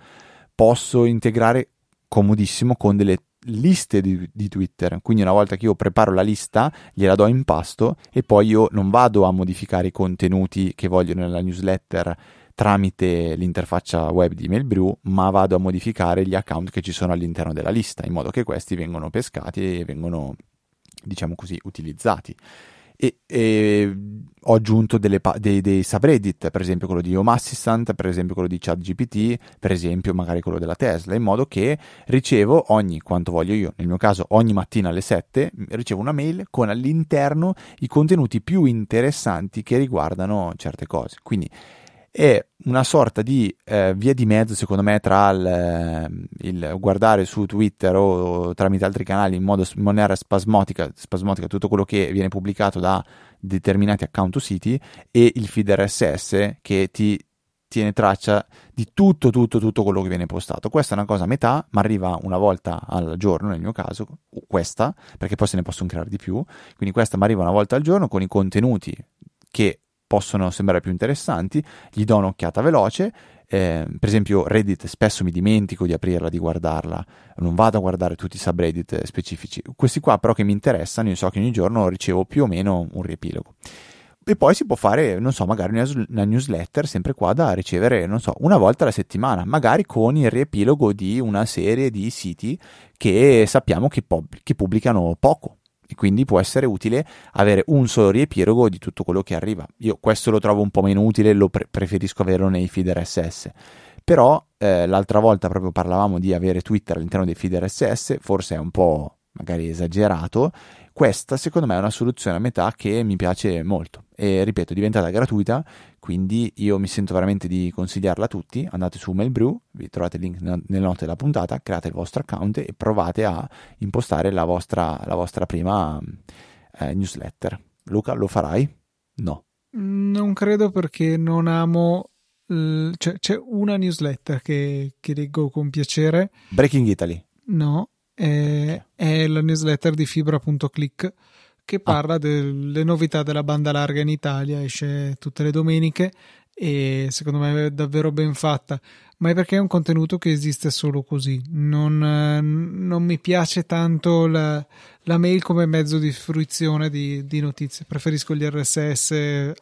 Posso integrare comodissimo con delle liste di, di, Twitter. Quindi una volta che io preparo la lista, gliela do in pasto e poi io non vado a modificare i contenuti che voglio nella newsletter tramite l'interfaccia web di MailBrew, ma vado a modificare gli account che ci sono all'interno della lista, in modo che questi vengono pescati e vengono, diciamo così, utilizzati. E, e, ho aggiunto delle, dei, dei, subreddit, per esempio quello di Home Assistant, per esempio quello di ChatGPT, per esempio magari quello della Tesla, in modo che ricevo ogni quanto voglio io, nel mio caso ogni mattina alle 7 ricevo una mail con all'interno i contenuti più interessanti che riguardano certe cose. Quindi è una sorta di eh, via di mezzo, secondo me, tra il, eh, il, guardare su Twitter o tramite altri canali in, modo, in maniera spasmodica, spasmodica tutto quello che viene pubblicato da determinati account o siti e il feed RSS che ti tiene traccia di tutto, tutto, tutto quello che viene postato. Questa è una cosa a metà, ma arriva una volta al giorno nel mio caso, questa, perché poi se ne possono creare di più. Quindi questa mi arriva una volta al giorno con i contenuti che possono sembrare più interessanti, gli do un'occhiata veloce. Eh, per esempio, Reddit spesso mi dimentico di aprirla, di guardarla, non vado a guardare tutti i subreddit specifici. Questi qua, però, che mi interessano, io so che ogni giorno ricevo più o meno un riepilogo. E poi si può fare, non so, magari una newsletter sempre qua da ricevere, non so, una volta alla settimana, magari con il riepilogo di una serie di siti che sappiamo che, pub- che pubblicano poco e quindi può essere utile avere un solo riepilogo di tutto quello che arriva. Io questo lo trovo un po' meno utile, lo pre- preferisco averlo nei feed RSS. Però eh, l'altra volta proprio parlavamo di avere Twitter all'interno dei feed RSS, forse è un po' magari esagerato questa secondo me è una soluzione a metà che mi piace molto. E ripeto è diventata gratuita quindi io mi sento veramente di consigliarla a tutti. Andate su MailBrew vi trovate il link nelle note della puntata create il vostro account e provate a impostare la vostra, la vostra prima eh, newsletter. Luca lo farai? no. Non credo perché non amo c'è, c'è, una newsletter che, che leggo con piacere. Breaking Italy. No è, è la newsletter di fibra.click che ah. parla ah. delle novità della banda larga in Italia, esce tutte le domeniche e secondo me è davvero ben fatta, ma è perché è un contenuto che esiste solo così. Non, non mi piace tanto la, la, mail come mezzo di fruizione di, di notizie, preferisco gli RSS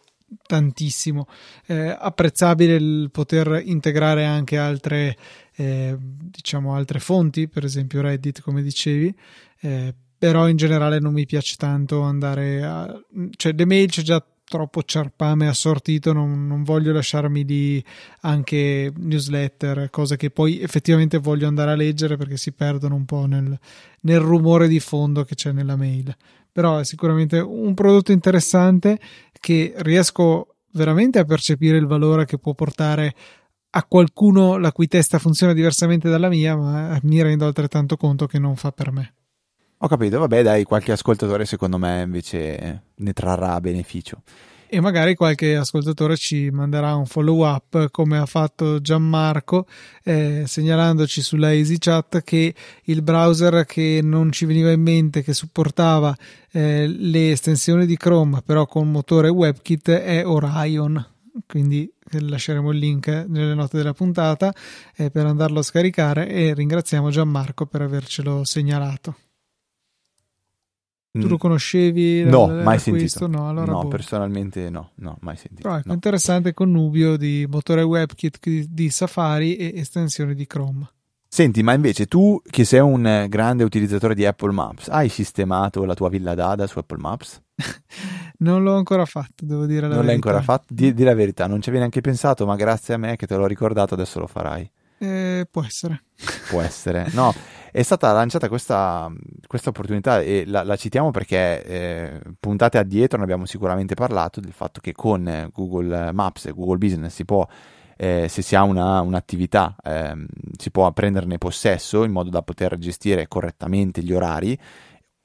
tantissimo. Eh, apprezzabile il poter integrare anche altre, eh, diciamo, altre fonti, per esempio Reddit, come dicevi. Eh, però in generale non mi piace tanto andare a cioè le mail c'è già troppo ciarpame assortito non, non voglio lasciarmi di anche newsletter cose che poi effettivamente voglio andare a leggere perché si perdono un po' nel, nel rumore di fondo che c'è nella mail però è sicuramente un prodotto interessante che riesco veramente a percepire il valore che può portare a qualcuno la cui testa funziona diversamente dalla mia, ma mi rendo altrettanto conto che non fa per me. Ho capito, vabbè, dai, qualche ascoltatore secondo me invece ne trarrà beneficio e magari qualche ascoltatore ci manderà un follow up come ha fatto Gianmarco eh, segnalandoci sulla EasyChat che il browser che non ci veniva in mente che supportava eh, le estensioni di Chrome però con motore WebKit è Orion quindi lasceremo il link nelle note della puntata eh, per andarlo a scaricare e ringraziamo Gianmarco per avercelo segnalato. Tu lo mm. conoscevi? No, mai sentito. No, allora no boh. personalmente no, no, mai sentito. Però ecco, no. interessante connubio di motore WebKit di Safari e estensioni di Chrome. Senti, ma invece tu che sei un grande utilizzatore di Apple Maps, hai sistemato la tua villa d'Ada su Apple Maps? (laughs) non l'ho ancora fatto, devo dire la non verità. Non l'hai ancora fatto? Di, di la verità, non ci avevi neanche pensato, ma grazie a me che te l'ho ricordato adesso lo farai. Eh, può essere. (laughs) Può essere. No, è stata lanciata questa, questa opportunità e la, la citiamo perché eh, puntate addietro ne abbiamo sicuramente parlato del fatto che con Google Maps e Google Business si può eh, se si ha una, un'attività eh, si può prenderne possesso in modo da poter gestire correttamente gli orari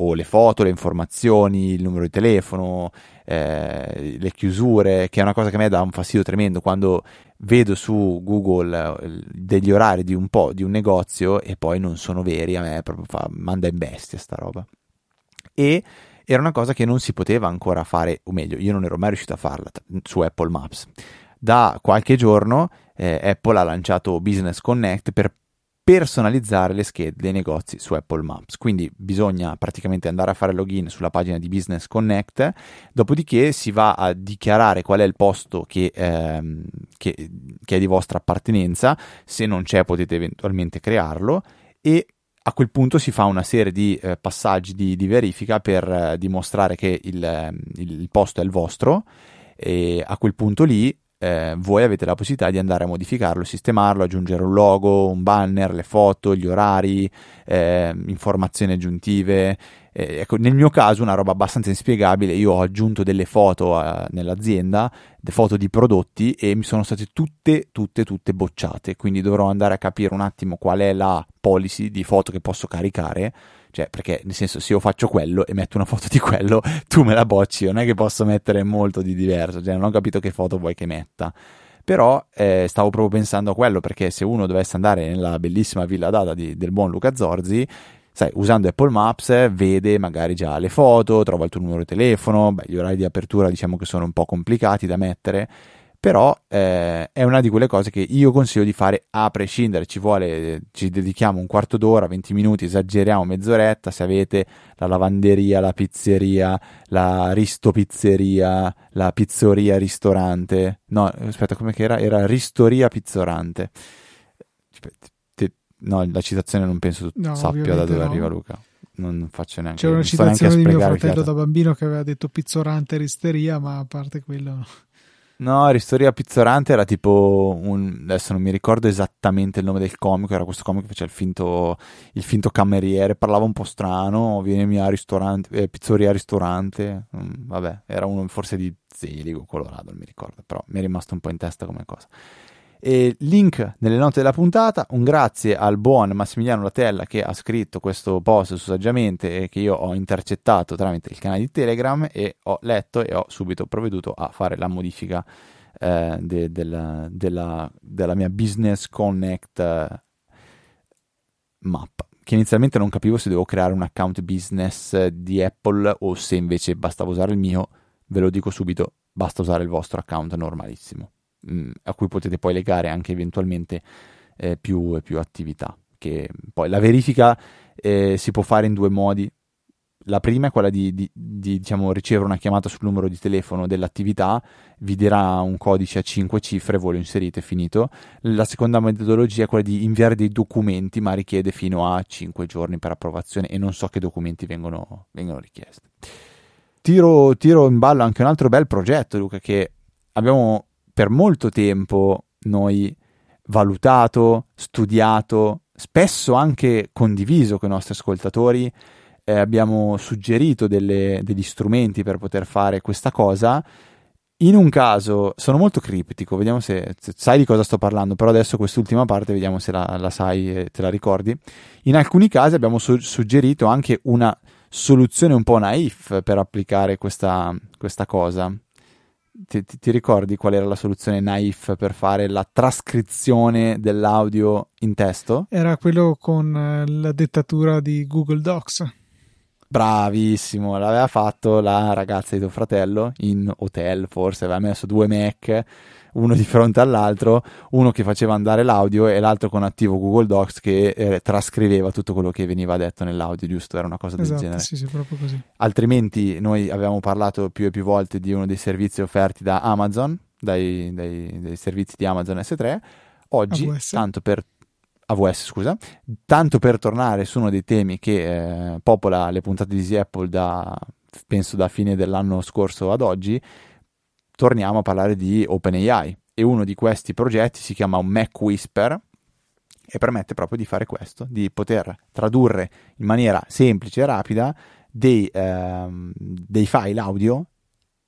o le foto, le informazioni, il numero di telefono, eh, le chiusure, che è una cosa che a me dà un fastidio tremendo quando vedo su Google eh, degli orari di un po' di un negozio e poi non sono veri, a me proprio fa, manda in bestia sta roba. E era una cosa che non si poteva ancora fare, o meglio, io non ero mai riuscito a farla su Apple Maps. Da qualche giorno eh, Apple ha lanciato Business Connect per personalizzare le schede dei negozi su Apple Maps. Quindi bisogna praticamente andare a fare login sulla pagina di Business Connect, dopodiché si va a dichiarare qual è il posto che, ehm, che, che è di vostra appartenenza, se non c'è potete eventualmente crearlo. E a quel punto si fa una serie di eh, passaggi di, di, verifica per eh, dimostrare che il, il, il, posto è il vostro. E a quel punto lì eh, voi avete la possibilità di andare a modificarlo, sistemarlo, aggiungere un logo, un banner, le foto, gli orari, eh, informazioni aggiuntive. Eh, ecco, nel mio caso, una roba abbastanza inspiegabile, io ho aggiunto delle foto eh, nell'azienda, foto di prodotti e mi sono state tutte, tutte, tutte bocciate. Quindi dovrò andare a capire un attimo qual è la policy di foto che posso caricare cioè, perché nel senso, se io faccio quello e metto una foto di quello, (laughs) tu me la bocci, non è che posso mettere molto di diverso, cioè non ho capito che foto vuoi che metta. Però eh, stavo proprio pensando a quello, perché se uno dovesse andare nella bellissima villa data di, del buon Luca Zorzi, sai, usando Apple Maps vede magari già le foto, trova il tuo numero di telefono, beh, gli orari di apertura diciamo che sono un po' complicati da mettere, però eh, è una di quelle cose che io consiglio di fare a prescindere, ci vuole, ci dedichiamo un quarto d'ora, 20 minuti, esageriamo mezz'oretta, se avete la lavanderia, la pizzeria, la ristopizzeria, la pizzeria ristorante, no, aspetta, come che era? Era ristoria pizzorante. No, la citazione non penso tu no, sappia da dove no. arriva Luca non faccio neanche c'è una citazione di mio fratello da bambino che aveva detto pizzorante risteria ma a parte quello No, Ristoria Pizzorante era tipo un... adesso non mi ricordo esattamente il nome del comico, era questo comico che faceva il finto, il finto cameriere, parlava un po' strano, vieni a ristorante, eh, pizzeria ristorante, mm, vabbè, era uno forse di Zeligo, Colorado, non mi ricordo, però mi è rimasto un po' in testa come cosa. E link nelle note della puntata. Un grazie al buon Massimiliano Latella che ha scritto questo post su Saggiamente e che io ho intercettato tramite il canale di Telegram e ho letto e ho subito provveduto a fare la modifica eh, de, della, della, della, mia Business Connect eh, map che inizialmente non capivo se dovevo creare un account business di Apple o se invece bastava usare il mio, ve lo dico subito, basta usare il vostro account normalissimo, mh, mm, a cui potete poi legare anche eventualmente eh, più, più, attività. Che poi la verifica eh, si può fare in due modi. La prima è quella di, di, di diciamo, ricevere una chiamata sul numero di telefono dell'attività, vi dirà un codice a 5 cifre, voi lo inserite, finito. La seconda metodologia è quella di inviare dei documenti, ma richiede fino a 5 giorni per approvazione e non so che documenti vengono, vengono richiesti. Tiro, tiro in ballo anche un altro bel progetto, Luca, che abbiamo per molto tempo noi valutato, studiato, spesso anche condiviso con i nostri ascoltatori. Eh, abbiamo suggerito delle, degli strumenti per poter fare questa cosa. In un caso sono molto criptico, vediamo se, se, sai di cosa sto parlando, però adesso quest'ultima parte vediamo se la, la sai e te la ricordi. In alcuni casi abbiamo su- suggerito anche una soluzione un po' naif per applicare questa, questa cosa. Ti, ti, ricordi qual era la soluzione naif per fare la trascrizione dell'audio in testo? Era quello con eh, la dettatura di Google Docs. Bravissimo, l'aveva fatto la ragazza di tuo fratello in hotel, forse aveva messo due Mac uno di fronte all'altro, uno che faceva andare l'audio e l'altro con attivo Google Docs che eh, trascriveva tutto quello che veniva detto nell'audio, giusto? Era una cosa esatto, del genere. Sì, sì, proprio così. Altrimenti noi avevamo parlato più e più volte di uno dei servizi offerti da Amazon, dai, dai, dai servizi di Amazon S3. Oggi, AWS. tanto per AWS, scusa, tanto per tornare su uno dei temi che eh, popola le puntate di Apple da penso da fine dell'anno scorso ad oggi, torniamo a parlare di OpenAI e uno di questi progetti si chiama Mac Whisper e permette proprio di fare questo, di poter tradurre in maniera semplice e rapida dei, ehm, dei file audio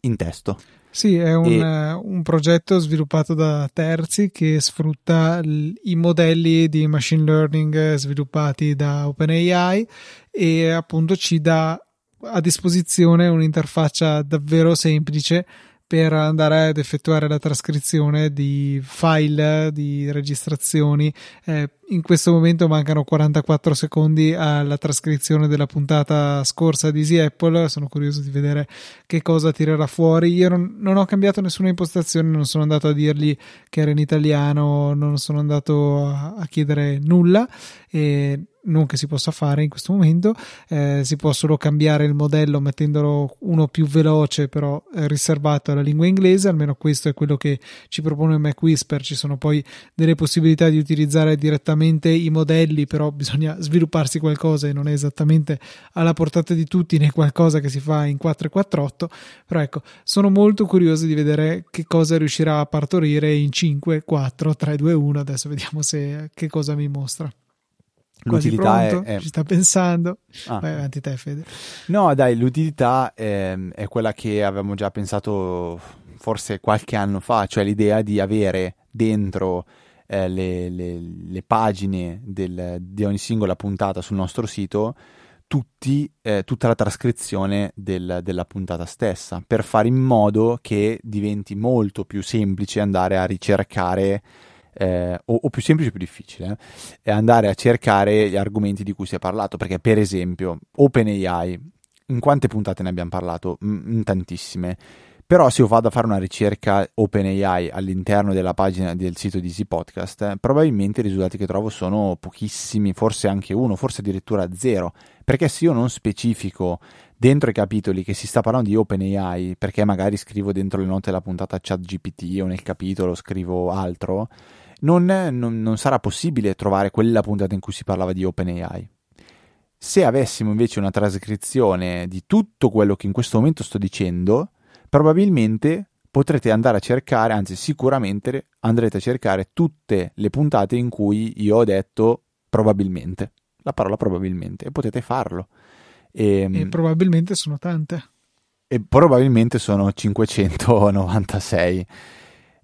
in testo. Sì, è un, e... uh, un, progetto sviluppato da terzi che sfrutta l- i modelli di machine learning sviluppati da OpenAI e appunto ci dà a disposizione un'interfaccia davvero semplice per andare ad effettuare la trascrizione di file, di registrazioni. Eh, in questo momento mancano 44 secondi alla trascrizione della puntata scorsa di Easy Apple. Sono curioso di vedere che cosa tirerà fuori. Io non, non, ho cambiato nessuna impostazione, non sono andato a dirgli che era in italiano, non sono andato a, a chiedere nulla. E non che si possa fare in questo momento, eh, si può solo cambiare il modello mettendolo uno più veloce però eh, riservato alla lingua inglese, almeno questo è quello che ci propone Mac Whisper, ci sono poi delle possibilità di utilizzare direttamente i modelli, però bisogna (laughs) svilupparsi qualcosa e non è esattamente alla portata di tutti né qualcosa che si fa in 448, però ecco, sono molto curioso di vedere che cosa riuscirà a partorire in 5, 4, 3, 2, 1, adesso vediamo se che cosa mi mostra. L'utilità è, è, Ci sta pensando. Ah. Vai avanti te, Fede. No, dai, l'utilità è, è, quella che avevamo già pensato forse qualche anno fa, cioè l'idea di avere dentro eh, le, le, le, pagine del, di ogni singola puntata sul nostro sito tutti, eh, tutta la trascrizione del, della puntata stessa, per fare in modo che diventi molto più semplice andare a ricercare eh, o, o, più semplice o più difficile, eh, andare a cercare gli argomenti di cui si è parlato. Perché, per esempio, OpenAI, in quante puntate ne abbiamo parlato? In tantissime. Però se io vado a fare una ricerca OpenAI all'interno della pagina del sito di Easy Podcast, eh, probabilmente i risultati che trovo sono pochissimi, forse anche uno, forse addirittura zero. Perché se io non specifico dentro i capitoli che si sta parlando di OpenAI, perché magari scrivo dentro le note della puntata ChatGPT o nel capitolo scrivo altro, non, non, non sarà possibile trovare quella puntata in cui si parlava di OpenAI. Se avessimo invece una trascrizione di tutto quello che in questo momento sto dicendo, probabilmente potrete andare a cercare, anzi sicuramente andrete a cercare tutte le puntate in cui io ho detto probabilmente, la parola probabilmente, e potete farlo. E, ehm, e probabilmente sono tante. E probabilmente sono 596.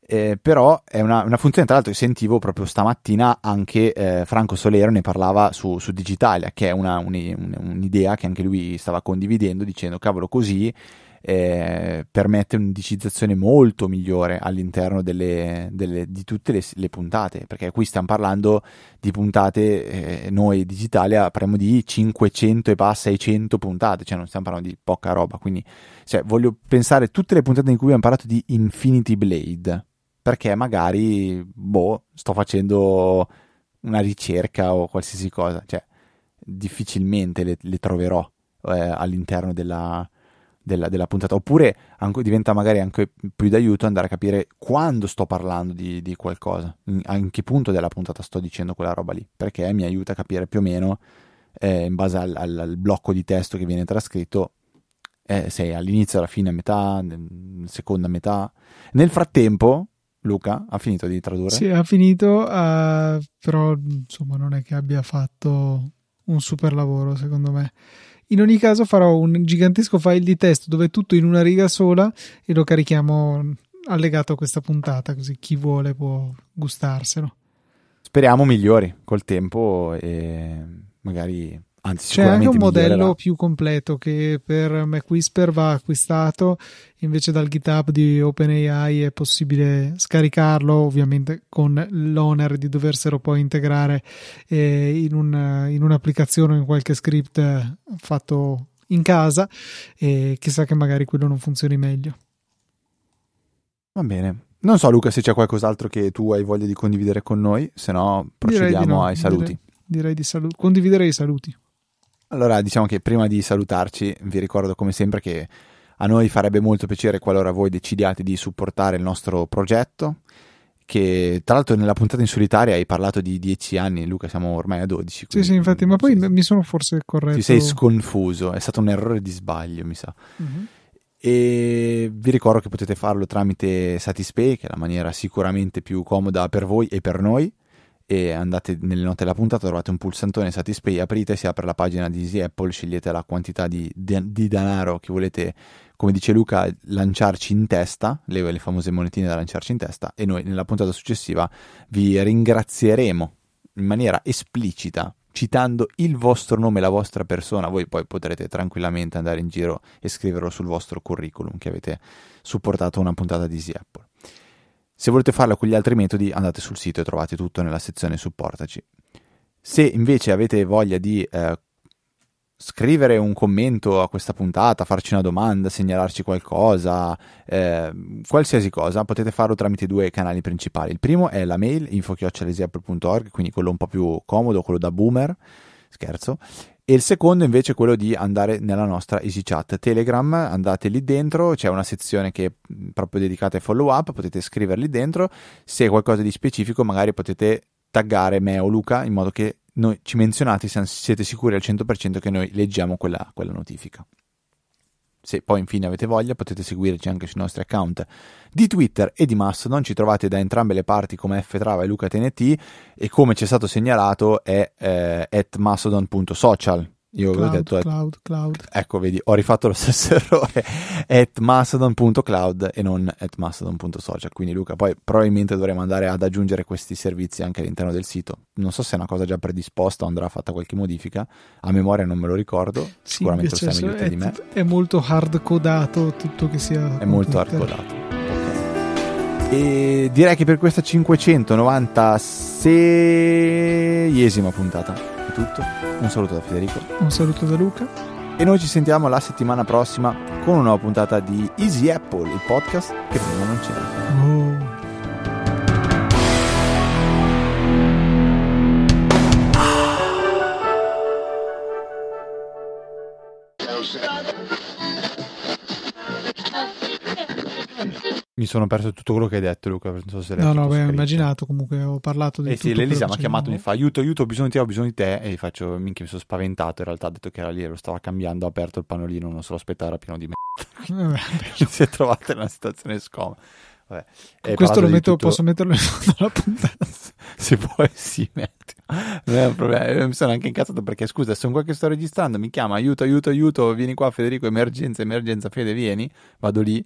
Eh, però è una, una, funzione tra l'altro che sentivo proprio stamattina anche eh, Franco Solero ne parlava su, su Digitalia che è una, un, un, un'idea che anche lui stava condividendo dicendo cavolo così eh, permette un'indicizzazione molto migliore all'interno delle, delle, di tutte le, le, puntate, perché qui stiamo parlando di puntate, eh, noi Digitalia parliamo di 500 e passa 600 puntate, cioè non stiamo parlando di poca roba, quindi cioè, voglio pensare tutte le puntate in cui abbiamo parlato di Infinity Blade, perché magari, boh, sto facendo una ricerca o qualsiasi cosa, cioè difficilmente le, le troverò eh, all'interno della della, della puntata, oppure anche, diventa magari anche più d'aiuto andare a capire quando sto parlando di, di qualcosa, in, in, che punto della puntata sto dicendo quella roba lì, perché mi aiuta a capire più o meno eh, in base al, al, al, blocco di testo che viene trascritto eh, se all'inizio, alla fine, a metà, seconda metà. Nel frattempo, Luca ha finito di tradurre? Sì, ha finito, uh, però insomma non è che abbia fatto un super lavoro secondo me. In ogni caso farò un gigantesco file di testo dove tutto in una riga sola e lo carichiamo allegato a questa puntata, così chi vuole può gustarselo. Speriamo migliori col tempo e magari Anzi, C'è anche un modello migliorerà. più completo che per MacWhisper va acquistato, invece dal GitHub di OpenAI è possibile scaricarlo, ovviamente con l'onere di doverselo poi integrare eh, in, un, in, un'applicazione o in qualche script fatto in casa e chissà che magari quello non funzioni meglio. Va bene. Non so Luca se c'è qualcos'altro che tu hai voglia di condividere con noi, se no procediamo no, ai saluti. Direi, direi di salu- condividere i saluti. Allora, diciamo che prima di salutarci, vi ricordo come sempre che a noi farebbe molto piacere qualora voi decidiate di supportare il nostro progetto. Che tra l'altro nella puntata in solitaria hai parlato di 10 anni, Luca, siamo ormai a 12. Sì, sì, infatti, ma poi mi sono forse corretto. Ti sei sconfuso, è stato un errore di sbaglio, mi sa. Uh-huh. E vi ricordo che potete farlo tramite Satispay, che è la maniera sicuramente più comoda per voi e per noi e andate nelle note della puntata, trovate un pulsantone Satispay, aprite, si apre la pagina di Easy Apple, scegliete la quantità di, di, di, denaro che volete, come dice Luca, lanciarci in testa, le, le famose monetine da lanciarci in testa, e noi nella puntata successiva vi ringrazieremo in maniera esplicita citando il vostro nome, la vostra persona, voi poi potrete tranquillamente andare in giro e scriverlo sul vostro curriculum che avete supportato una puntata di Easy Apple. Se volete farlo con gli altri metodi andate sul sito e trovate tutto nella sezione supportaci. Se invece avete voglia di eh, scrivere un commento a questa puntata, farci una domanda, segnalarci qualcosa, eh, qualsiasi cosa, potete farlo tramite due canali principali. Il primo è la mail info.org, quindi quello un po' più comodo, quello da boomer, scherzo, e il secondo invece è quello di andare nella nostra EasyChat Telegram, andate lì dentro, c'è una sezione che è proprio dedicata ai follow up, potete scriverli dentro, se è qualcosa di specifico magari potete taggare me o Luca in modo che noi ci menzionate siete sicuri al 100% che noi leggiamo quella, quella notifica. Se poi infine avete voglia potete seguirci anche sui nostri account di Twitter e di Mastodon, ci trovate da entrambe le parti come ftrava e lucatnt e come ci è stato segnalato è eh, at mastodon.social io cloud, ho detto cloud, cloud. Ecco, vedi, ho rifatto lo (laughs) stesso errore at mastodon.cloud e non at mastodon.social. Quindi Luca, poi probabilmente dovremo andare ad aggiungere questi servizi anche all'interno del sito. Non so se è una cosa già predisposta o andrà fatta qualche modifica. A memoria non me lo ricordo, sì, sicuramente lo sai meglio di me. È molto hard codato tutto che sia È molto hard codato. E direi che per questa 596esima puntata tutto. Un saluto da Federico. Un saluto da Luca. E noi ci sentiamo la settimana prossima con una nuova puntata di Easy Apple, il podcast che prima non c'era. Oh. Mi sono perso tutto quello che hai detto, Luca. Non so se no, no, beh, ho immaginato comunque. Ho parlato di. Eh sì, l'Elisa mi ha chiamato, mi fa aiuto, aiuto, ho bisogno di te, ho bisogno di te. E gli faccio, minchia, mi sono spaventato. In realtà ha detto che era lì e lo stava cambiando. Ha aperto il pannolino, non se lo aspettava, pieno di me. (laughs) si è trovato in una situazione scomoda. Vabbè. Questo lo metto, tutto... posso metterlo in fondo alla puntata. (laughs) Se puoi, sì, metti. Non è un problema. Mi sono anche incazzato perché, scusa, sono qua che sto registrando, mi chiama, aiuto, aiuto, aiuto, vieni qua Federico, emergenza, emergenza, Fede, vieni. Vado lì,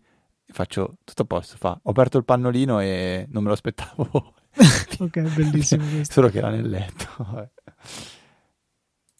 faccio tutto a posto. Fa, ho aperto il pannolino e non me lo aspettavo. (laughs) ok, bellissimo. (laughs) Solo che era nel letto. (laughs)